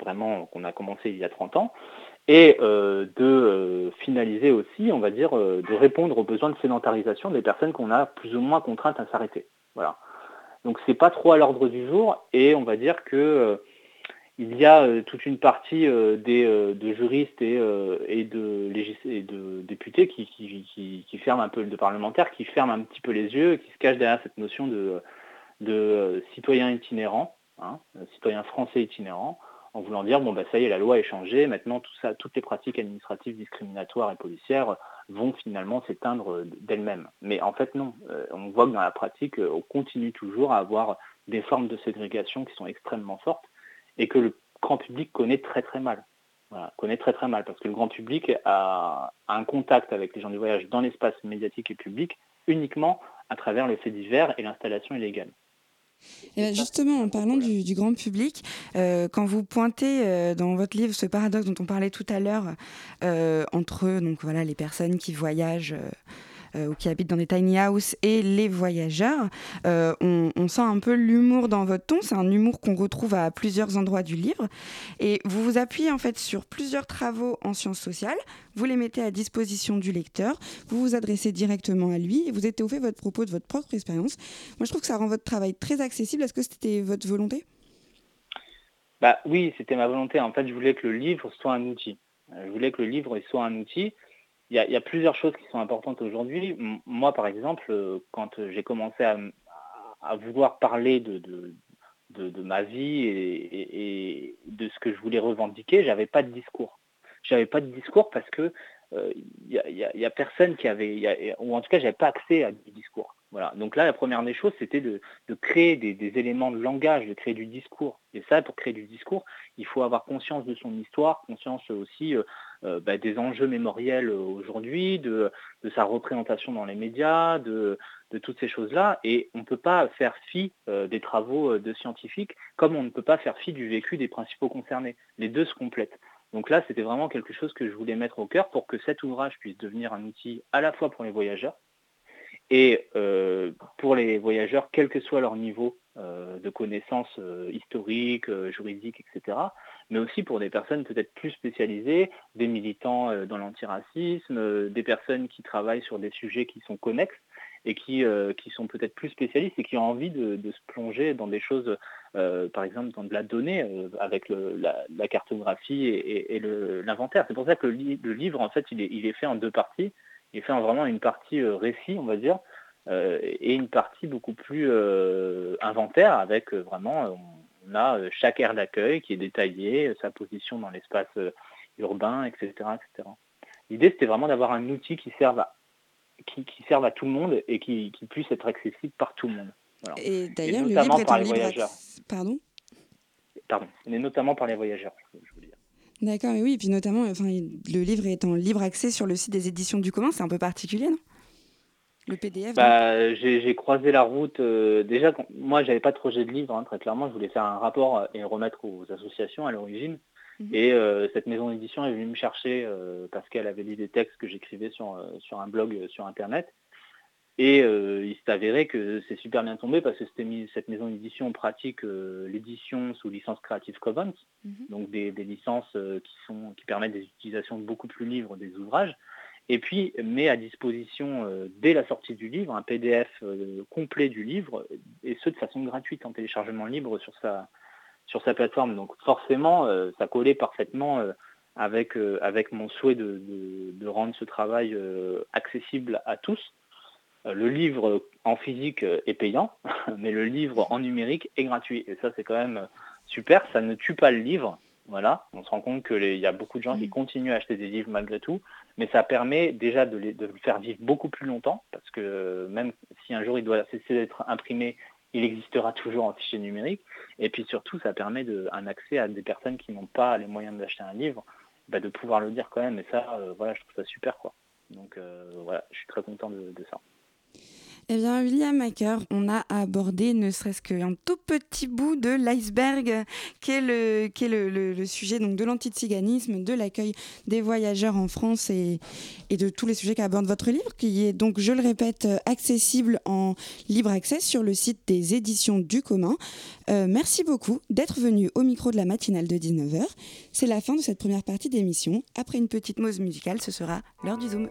vraiment qu'on a commencé il y a 30 ans et de finaliser aussi, on va dire, de répondre aux besoins de sédentarisation des personnes qu'on a plus ou moins contraintes à s'arrêter. Voilà. Donc c'est pas trop à l'ordre du jour et on va dire que il y a euh, toute une partie euh, des, euh, de juristes et, et, de, de, députés qui, qui, ferment un peu, de parlementaires, qui ferment un petit peu les yeux, qui se cachent derrière cette notion de, de citoyen itinérant, hein, citoyen français itinérant, en voulant dire bon bah ça y est, la loi est changée, maintenant toutes les pratiques administratives discriminatoires et policières vont finalement s'éteindre d'elles-mêmes. Mais en fait non, on voit que dans la pratique, on continue toujours à avoir des formes de ségrégation qui sont extrêmement fortes et que le grand public connaît très très mal. connaît très très mal parce que le grand public a, un contact avec les gens du voyage dans l'espace médiatique et public uniquement à travers le fait divers et l'installation illégale. Ben, justement, en parlant du, grand public, euh, quand vous pointez euh, dans votre livre ce paradoxe dont on parlait tout à l'heure euh, entre donc voilà les personnes qui voyagent ou qui habitent dans des tiny houses et les voyageurs. Euh, on, sent un peu l'humour dans votre ton. C'est un humour qu'on retrouve à plusieurs endroits du livre. Et vous vous appuyez en fait sur plusieurs travaux en sciences sociales. Vous les mettez à disposition du lecteur. Vous vous adressez directement à lui et vous étoffez votre propos de votre propre expérience. Moi, je trouve que ça rend votre travail très accessible. Est-ce que c'était votre volonté? Bah, Oui, c'était ma volonté. En fait, je voulais que le livre soit un outil. Je voulais que le livre soit un outil il y, a, plusieurs choses qui sont importantes aujourd'hui. Moi, par exemple, euh, quand j'ai commencé à, vouloir parler de, de, ma vie et, de ce que je voulais revendiquer, j'avais pas de discours. J'avais pas de discours parce que il euh, a, personne qui avait, ou en tout cas, j'avais pas accès à du discours. Voilà. Donc là, la première des choses, c'était de, créer des, éléments de langage, de créer du discours. Et ça, pour créer du discours, il faut avoir conscience de son histoire, conscience aussi euh, euh, bah, des enjeux mémoriels euh, aujourd'hui, de, sa représentation dans les médias, de, toutes ces choses-là. Et on ne peut pas faire fi euh, des travaux de scientifiques comme on ne peut pas faire fi du vécu des principaux concernés. Les deux se complètent. Donc là, c'était vraiment quelque chose que je voulais mettre au cœur pour que cet ouvrage puisse devenir un outil à la fois pour les voyageurs et pour les voyageurs, quel que soit leur niveau de connaissances historiques, juridiques, etc., mais aussi pour des personnes peut-être plus spécialisées, des militants euh, dans l'antiracisme, euh, des personnes qui travaillent sur des sujets qui sont connexes et qui, euh, sont peut-être plus spécialistes et qui ont envie de, se plonger dans des choses, par exemple dans de la donnée, avec la, cartographie et, l'inventaire. C'est pour ça que le, livre, en fait, il est, est, fait en deux parties. il fait vraiment une partie récit, on va dire, et une partie beaucoup plus inventaire avec vraiment, on a chaque aire d'accueil qui est détaillée, sa position dans l'espace urbain, etc. etc. L'idée, c'était vraiment d'avoir un outil qui serve à, qui, serve à tout le monde et qui, puisse être accessible par tout le monde. Et d'ailleurs, le livre est en libre Pardon? Pardon, mais notamment par les voyageurs, je veux dire. D'accord, oui, et puis notamment, enfin, le livre est en libre accès sur le site des éditions du commun, c'est un peu particulier, non? Le PDF bah, J'ai croisé la route, euh, déjà, moi j'avais pas de projet de livre, hein, très clairement, je voulais faire un rapport et remettre aux associations à l'origine. Mhm. Et euh, cette maison d'édition est venue me chercher euh, parce qu'elle avait lu des textes que j'écrivais sur, euh, sur un blog sur Internet. Et il s'est avéré que c'est super bien tombé parce que cette maison d'édition pratique l'édition sous licence Creative Commons, mhm. donc des, licences qui, sont, qui permettent des utilisations beaucoup plus libres des ouvrages. Et puis met à disposition dès la sortie du livre un PDF complet du livre, et ce de façon gratuite en téléchargement libre sur sa, sur sa plateforme. Donc forcément, euh, ça collait parfaitement euh, avec, euh, avec mon souhait de, rendre ce travail accessible à tous. le livre en physique est payant, [LAUGHS] mais le livre en numérique est gratuit. Et ça, c'est quand même super. Ça ne tue pas le livre. Voilà, on se rend compte qu'il y a beaucoup de gens qui mmh. continuent à acheter des livres malgré tout, mais ça permet déjà de, de, le faire vivre beaucoup plus longtemps, parce que même si un jour il doit cesser d'être imprimé, il existera toujours en fichier numérique. Et puis surtout, ça permet de, un accès à des personnes qui n'ont pas les moyens d'acheter un livre, bah, de pouvoir le dire quand même. Et ça, euh, voilà, je trouve ça super. quoi. Donc euh, voilà, je suis très content de ça. Eh bien, William Hacker, on a abordé ne serait-ce qu'un tout petit bout de l'iceberg qui est le, sujet donc, de l'antitziganisme, de l'accueil des voyageurs en France et, de tous les sujets qu'aborde votre livre, qui est donc, je le répète, accessible en libre accès sur le site des éditions du commun. Euh, merci beaucoup d'être venu au micro de la matinale de 19h. C'est la fin de cette première partie d'émission. Après une petite mose musicale, ce sera l'heure du Zoom.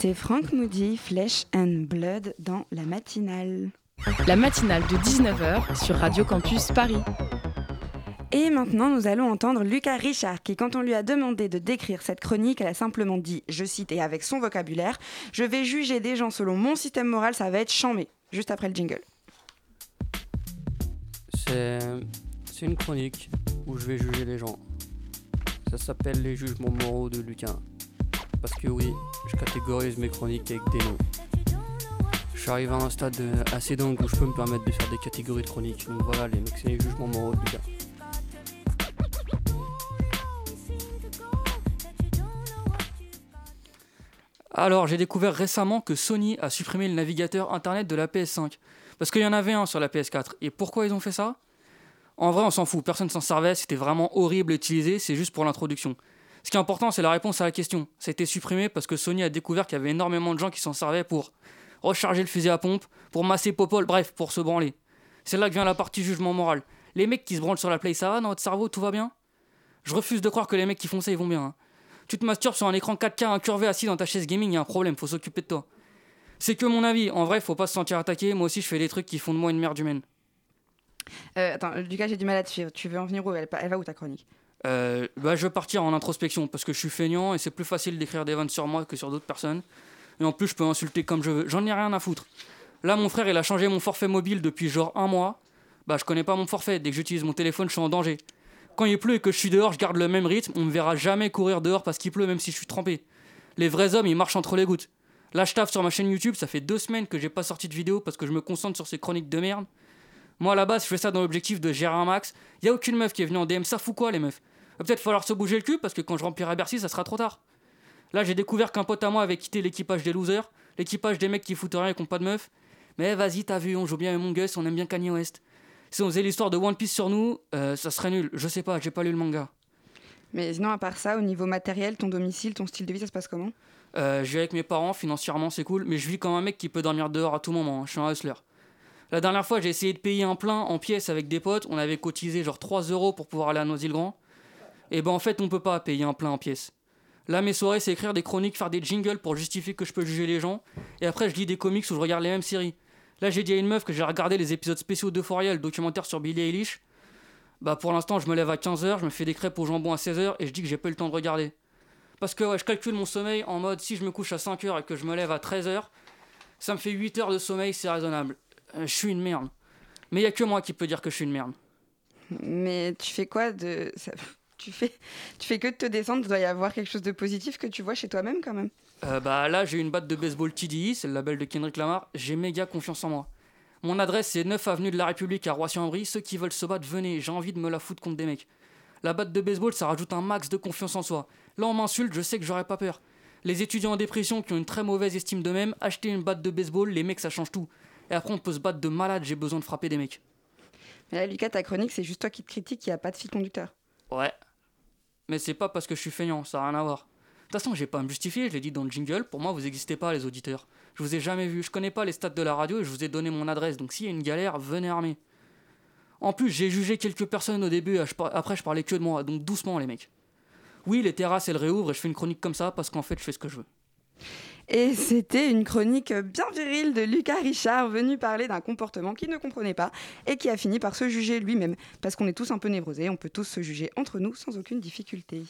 C'était Frank Moody, Flesh and Blood dans la matinale. La matinale de 19h sur Radio Campus Paris. Et maintenant, nous allons entendre Lucas Richard, qui, quand on lui a demandé de décrire cette chronique, elle a simplement dit, je cite, et avec son vocabulaire, je vais juger des gens selon mon système moral, ça va être chambé. Juste après le jingle. C'est c'est une chronique où je vais juger les gens. Ça s'appelle les jugements moraux de Lucas. Parce que oui, je catégorise mes chroniques avec des noms. Je suis arrivé à un stade assez dingue où je peux me permettre de faire des catégories de chroniques. Donc voilà, les mecs, c'est les jugements moraux de Lucas. Alors, j'ai découvert récemment que Sony a supprimé le navigateur internet de la PS5. Parce qu'il y en avait un sur la PS4. Et pourquoi ils ont fait ça? En vrai, on s'en fout, personne s'en servait, c'était vraiment horrible à utiliser, c'est juste pour l'introduction. Ce qui est important, c'est la réponse à la question. Ça a été supprimé parce que Sony a découvert qu'il y avait énormément de gens qui s'en servaient pour recharger le fusil à pompe, pour masser Popol, bref, pour se branler. C'est là que vient la partie jugement moral. Les mecs qui se branlent sur la Play, ça va dans votre cerveau, tout va bien? Je refuse de croire que les mecs qui font ça, ils vont bien. hein. Tu te masturbes sur un écran 4K incurvé assis dans ta chaise gaming, y a un problème, faut s'occuper de toi. C'est que mon avis, en vrai, faut pas se sentir attaqué, moi aussi je fais des trucs qui font de moi une merde humaine. Euh, attends, Lucas, j'ai du mal à te suivre. Tu veux en venir où? Elle va où ta chronique? Euh, bah, je vais partir en introspection parce que je suis feignant et c'est plus facile d'écrire des vannes sur moi que sur d'autres personnes. Et en plus, je peux insulter comme je veux. J'en ai rien à foutre. Là, mon frère, il a changé mon forfait mobile depuis genre un mois. Bah, je connais pas mon forfait. Dès que j'utilise mon téléphone, je suis en danger. Quand il pleut et que je suis dehors, je garde le même rythme. On me verra jamais courir dehors parce qu'il pleut, même si je suis trempé. Les vrais hommes, ils marchent entre les gouttes. Là, je taffe sur ma chaîne YouTube. Ça fait deux semaines que j'ai pas sorti de vidéo parce que je me concentre sur ces chroniques de merde. Moi, à la base, je fais ça dans l'objectif de gérer un max. Y a aucune meuf qui est venue en DM. Ça fout quoi, les meufs? Va peut-être falloir se bouger le cul parce que quand je remplirai Bercy, ça sera trop tard. Là, j'ai découvert qu'un pote à moi avait quitté l'équipage des losers, l'équipage des mecs qui foutent rien et qui ont pas de meuf. Mais vas-y, t'as vu, on joue bien Among Us, on aime bien Kanye West. Si on faisait l'histoire de One Piece sur nous, euh, ça serait nul. Je sais pas, j'ai pas lu le manga. Mais sinon, à part ça, au niveau matériel, ton domicile, ton style de vie, ça se passe comment? Euh, je vis avec mes parents, financièrement c'est cool, mais je vis comme un mec qui peut dormir dehors à tout moment. hein. Je suis un hustler. La dernière fois, j'ai essayé de payer un plein en pièces avec des potes. On avait cotisé genre 3 euros pour pouvoir aller à Noisy-le-Grand. Et ben en fait, on peut pas payer un plein en pièces. Là, mes soirées, c'est écrire des chroniques, faire des jingles pour justifier que je peux juger les gens. Et après, je lis des comics où je regarde les mêmes séries. Là, j'ai dit à une meuf que j'ai regardé les épisodes spéciaux d'Euphoria, le documentaire sur Billie Eilish. Bah, pour l'instant, je me lève à 15h, je me fais des crêpes au jambon à 16h et je dis que j'ai pas eu le temps de regarder. Parce que je calcule mon sommeil en mode si je me couche à 5h et que je me lève à 13h, ça me fait 8 heures de sommeil, c'est raisonnable. Euh, je suis une merde. Mais il y a que moi qui peux dire que je suis une merde. Mais tu fais quoi de. [LAUGHS] ça- Tu fais... tu fais que de te descendre, il doit y avoir quelque chose de positif que tu vois chez toi-même quand même. Euh, bah là, j'ai une batte de baseball TDI, c'est le label de Kendrick Lamar. J'ai méga confiance en moi. Mon adresse, c'est 9 avenue de la République à Roissy-en-Brie. Ceux qui veulent se battre, venez. J'ai envie de me la foutre contre des mecs. La batte de baseball, ça rajoute un max de confiance en soi. Là, on m'insulte, je sais que j'aurais pas peur. Les étudiants en dépression qui ont une très mauvaise estime d'eux-mêmes, achetez une batte de baseball, les mecs, ça change tout. Et après, on peut se battre de malade, j'ai besoin de frapper des mecs. Mais là, Lucas, ta chronique, c'est juste toi qui te critique, il n'y a pas de fil conducteur. Ouais. Mais c'est pas parce que je suis feignant, ça a rien à voir. De toute façon, j'ai pas à me justifier, je l'ai dit dans le jingle, pour moi vous existez pas les auditeurs. Je vous ai jamais vu, je connais pas les stats de la radio et je vous ai donné mon adresse, donc s'il y a une galère, venez armé. En plus, j'ai jugé quelques personnes au début, après je parlais que de moi, donc doucement les mecs. Oui, les terrasses elles réouvrent et je fais une chronique comme ça parce qu'en fait je fais ce que je veux. Et c'était une chronique bien virile de Lucas Richard, venu parler d'un comportement qu'il ne comprenait pas et qui a fini par se juger lui-même. Parce qu'on est tous un peu névrosés, on peut tous se juger entre nous sans aucune difficulté.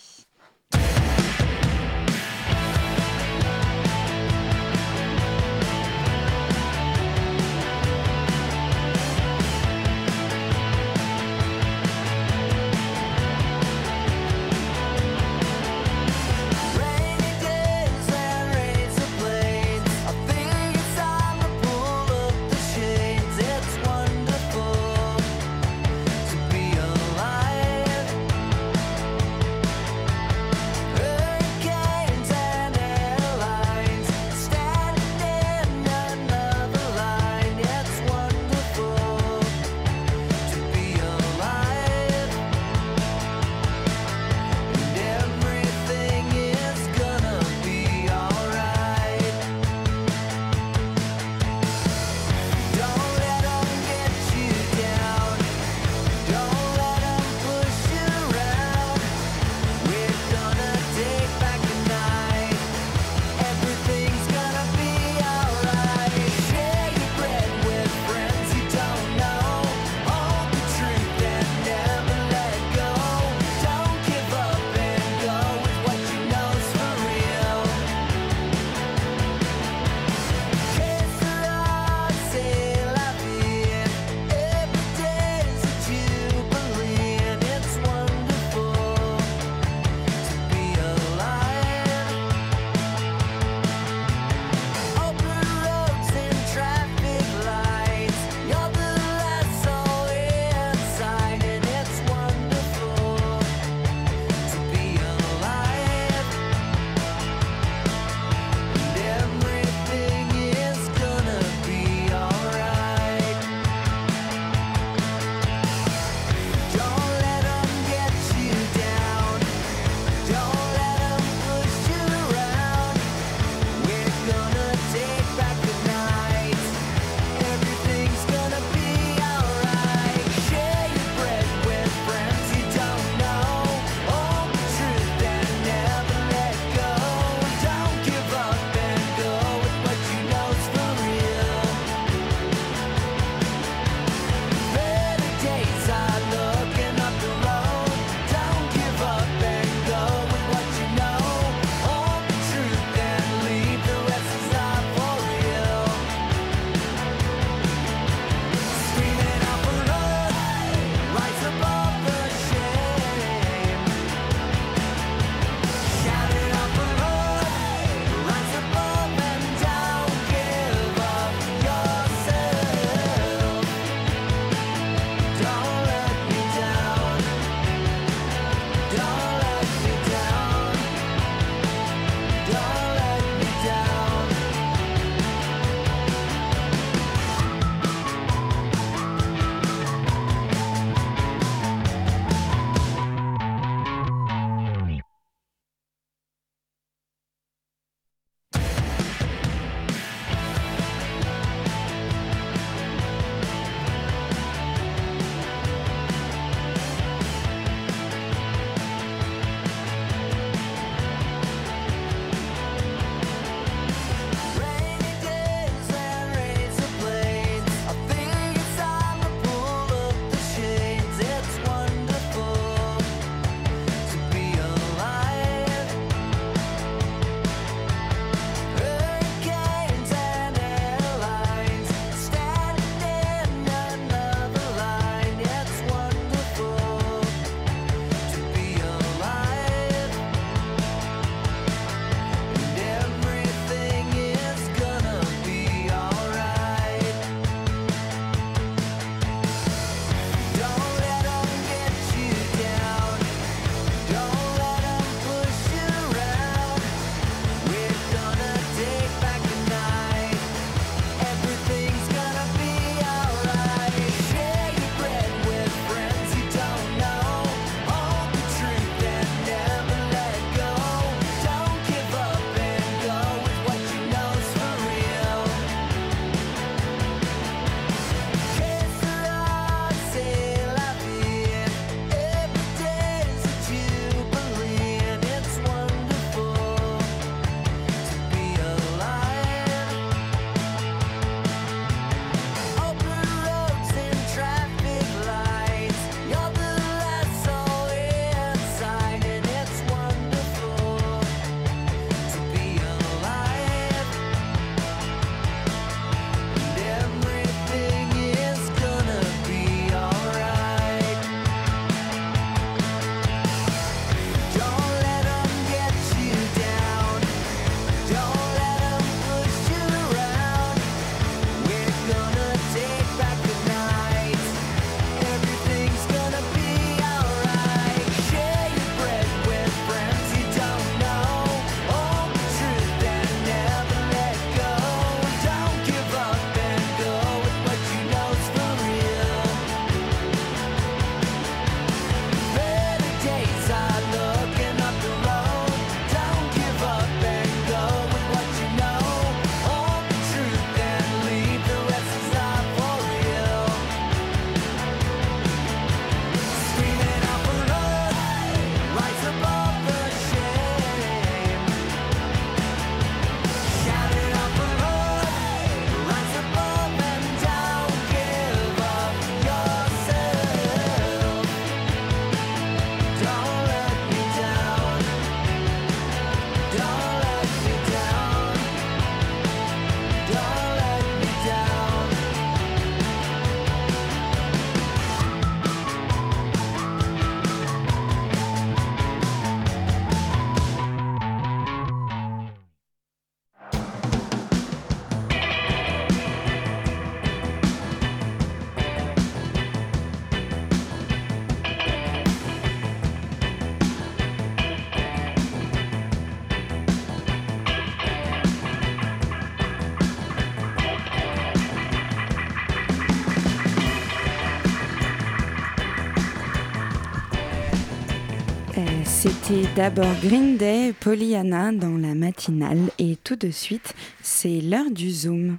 C'était d'abord Green Day, Pollyanna dans la matinale et tout de suite, c'est l'heure du Zoom.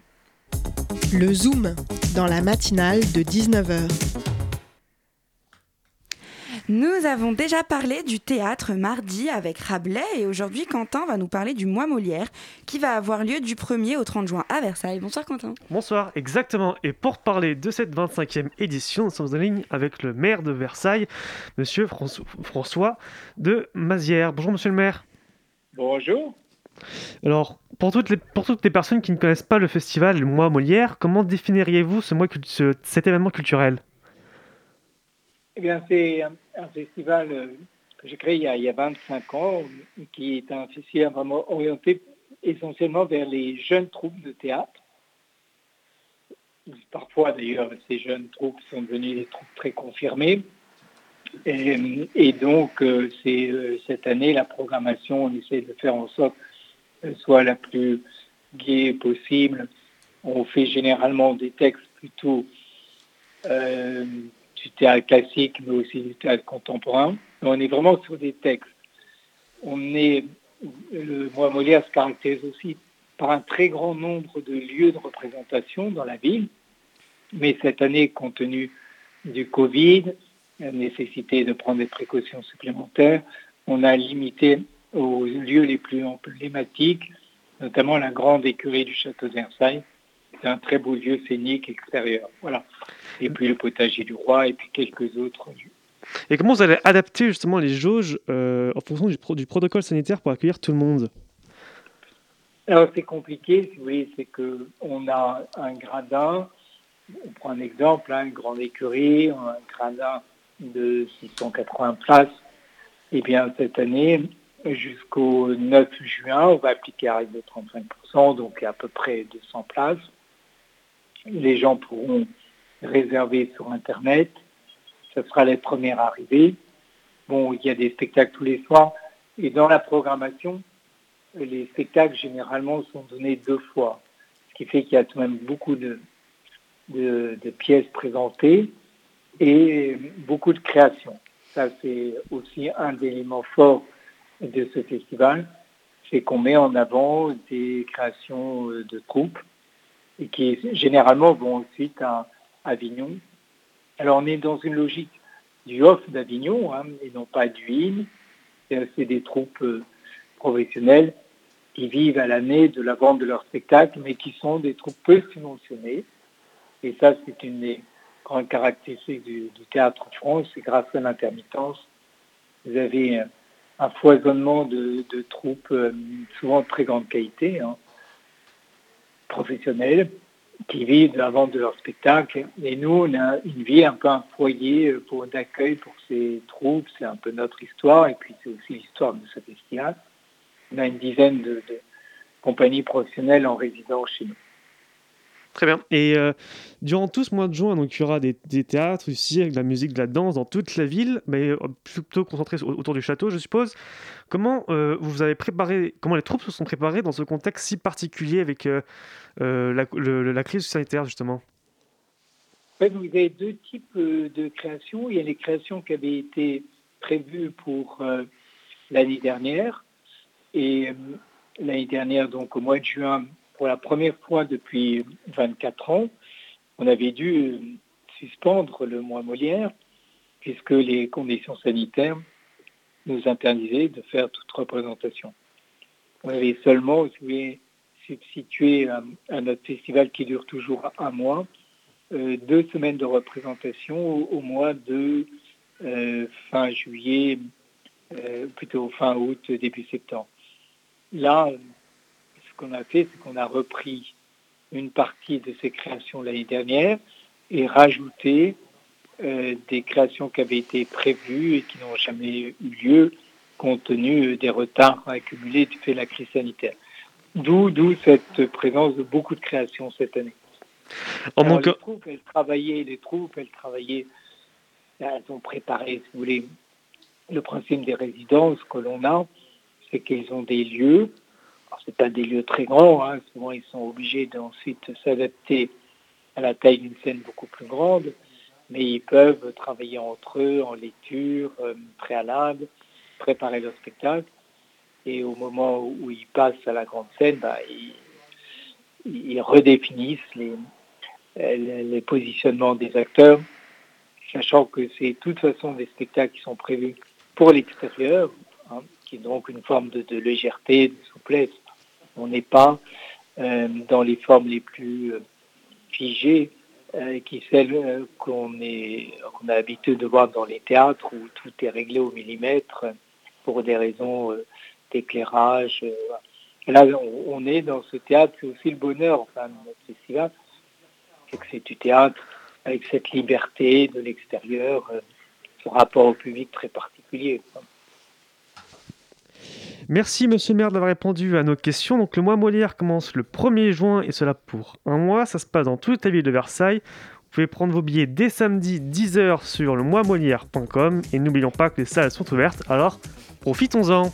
Le Zoom, dans la matinale de 19h. Nous avons déjà parlé du théâtre mardi avec Rabelais et aujourd'hui Quentin va nous parler du mois Molière qui va avoir lieu du 1er au 30 juin à Versailles. Bonsoir Quentin. Bonsoir, exactement. Et pour parler de cette 25e édition, nous sommes en ligne avec le maire de Versailles, monsieur François- de Mazières. Bonjour monsieur le maire. Bonjour. Alors, pour toutes, les, pour toutes les personnes qui ne connaissent pas le festival, le mois Molière, comment définiriez-vous ce mois, cult- ce- cet événement culturel? Eh bien, c'est un, festival euh, que j'ai créé il y, a, il y a 25 ans, qui est un festival vraiment orienté essentiellement vers les jeunes troupes de théâtre. Parfois, d'ailleurs, ces jeunes troupes sont devenues des troupes très confirmées. Et, donc, euh, c'est euh, cette année, la programmation, on essaie de faire en sorte qu'elle soit la plus gaie possible. On fait généralement des textes plutôt euh, du théâtre classique, mais aussi du théâtre contemporain. On est vraiment sur des textes. On est, le mois Molière se caractérise aussi par un très grand nombre de lieux de représentation dans la ville. Mais cette année, compte tenu du Covid, la nécessité de prendre des précautions supplémentaires, on a limité aux lieux les plus emblématiques, notamment la grande écurie du château de. C'est un très beau lieu scénique extérieur. Voilà. Et puis le potager du roi et puis quelques autres lieux. Et comment vous allez adapter justement les jauges euh, en fonction du, pro- du protocole sanitaire pour accueillir tout le monde? Alors c'est compliqué, si vous voulez, c'est que on a un gradin, on prend un exemple, hein, une grande écurie, un gradin de 680 places. Eh bien cette année, jusqu'au 9 juin, on va appliquer la règle de 35%, donc à peu près 200 places. Les gens pourront réserver sur Internet. Ce sera les premières arrivées. Bon, il y a des spectacles tous les soirs. Et dans la programmation, les spectacles généralement sont donnés deux fois, ce qui fait qu'il y a tout de même beaucoup de, pièces présentées et beaucoup de créations. Ça, c'est aussi un des éléments forts de ce festival, c'est qu'on met en avant des créations euh, de troupes et qui généralement vont ensuite à Avignon. Alors on est dans une logique du off d'Avignon hein, et non pas du in. C'est des troupes euh, professionnelles qui vivent à l'année de la vente de leurs spectacles, mais qui sont des troupes peu subventionnées. Et ça, c'est une des grandes caractéristiques du, théâtre de France, c'est grâce à l'intermittence. Vous avez un foisonnement de, de troupes, euh, souvent de très grande qualité, hein, professionnelles, qui vivent de la vente de leurs spectacles. Et nous, on a une vie un peu un foyer euh, pour d'accueil pour ces troupes. C'est un peu notre histoire, et puis c'est aussi l'histoire de ce festival. On a une dizaine de compagnies professionnelles en résidence chez nous. Très bien. Et euh, durant tout ce mois de juin, donc, il y aura des, des théâtres ici, avec de la musique, de la danse dans toute la ville, mais euh, plutôt concentrés au- autour du château, je suppose. Comment euh, vous avez préparé, comment les troupes se sont préparées dans ce contexte si particulier avec euh, euh, la, le- la crise sanitaire, justement? En fait, vous avez deux types de créations. Il y a les créations qui avaient été prévues pour euh, l'année dernière. Et euh, l'année dernière, donc au mois de juin, pour la première fois depuis 24 ans, on avait dû euh, suspendre le mois Molière puisque les conditions sanitaires nous interdisaient de faire toute représentation. On avait seulement, si vous voulez, substitué à, notre festival qui dure toujours un mois, euh, deux semaines de représentation au, mois de euh, fin juillet, plutôt fin août, début septembre. Là, qu'on a fait, c'est qu'on a repris une partie de ces créations l'année dernière et rajouté euh, des créations qui avaient été prévues et qui n'ont jamais eu lieu compte tenu des retards accumulés du fait de la crise sanitaire. D'où, d'où cette présence de beaucoup de créations cette année. En Alors, les troupes, elles travaillaient, les troupes, elles travaillaient, elles ont préparé, si vous voulez, le principe des résidences que l'on a, c'est qu'ils ont des lieux. C'est pas des lieux très grands, hein, souvent ils sont obligés d'ensuite s'adapter à la taille d'une scène beaucoup plus grande, mais ils peuvent travailler entre eux en lecture euh, préalable. préparer leur spectacle. Et au moment où ils passent à la grande scène, bah, ils, redéfinissent les, les, positionnements des acteurs, sachant que c'est de toute façon des spectacles qui sont prévus pour l'extérieur, qui est donc une forme de, légèreté, de souplesse. On n'est pas euh, dans les formes les plus euh, figées, euh, qui celles euh, qu'on a l'habitude de voir dans les théâtres où tout est réglé au millimètre pour des raisons d'éclairage. là, on, est dans ce théâtre, c'est aussi le bonheur enfin, de notre festival, c'est que c'est du théâtre avec cette liberté de l'extérieur, ce rapport au public très particulier. Merci Monsieur le maire d'avoir répondu à nos questions. Donc le mois Molière commence le 1er juin et cela pour un mois. Ça se passe dans toute la ville de Versailles. Vous pouvez prendre vos billets dès samedi 10h sur le moismolière.com et n'oublions pas que les salles sont ouvertes. Alors profitons-en.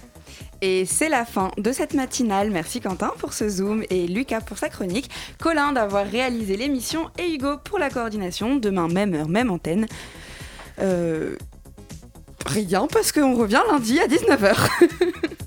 Et c'est la fin de cette matinale. Merci Quentin pour ce zoom et Lucas pour sa chronique, Colin d'avoir réalisé l'émission et Hugo pour la coordination. Demain, même heure, même antenne. Euh, Rien parce qu'on revient lundi à 19h. [LAUGHS]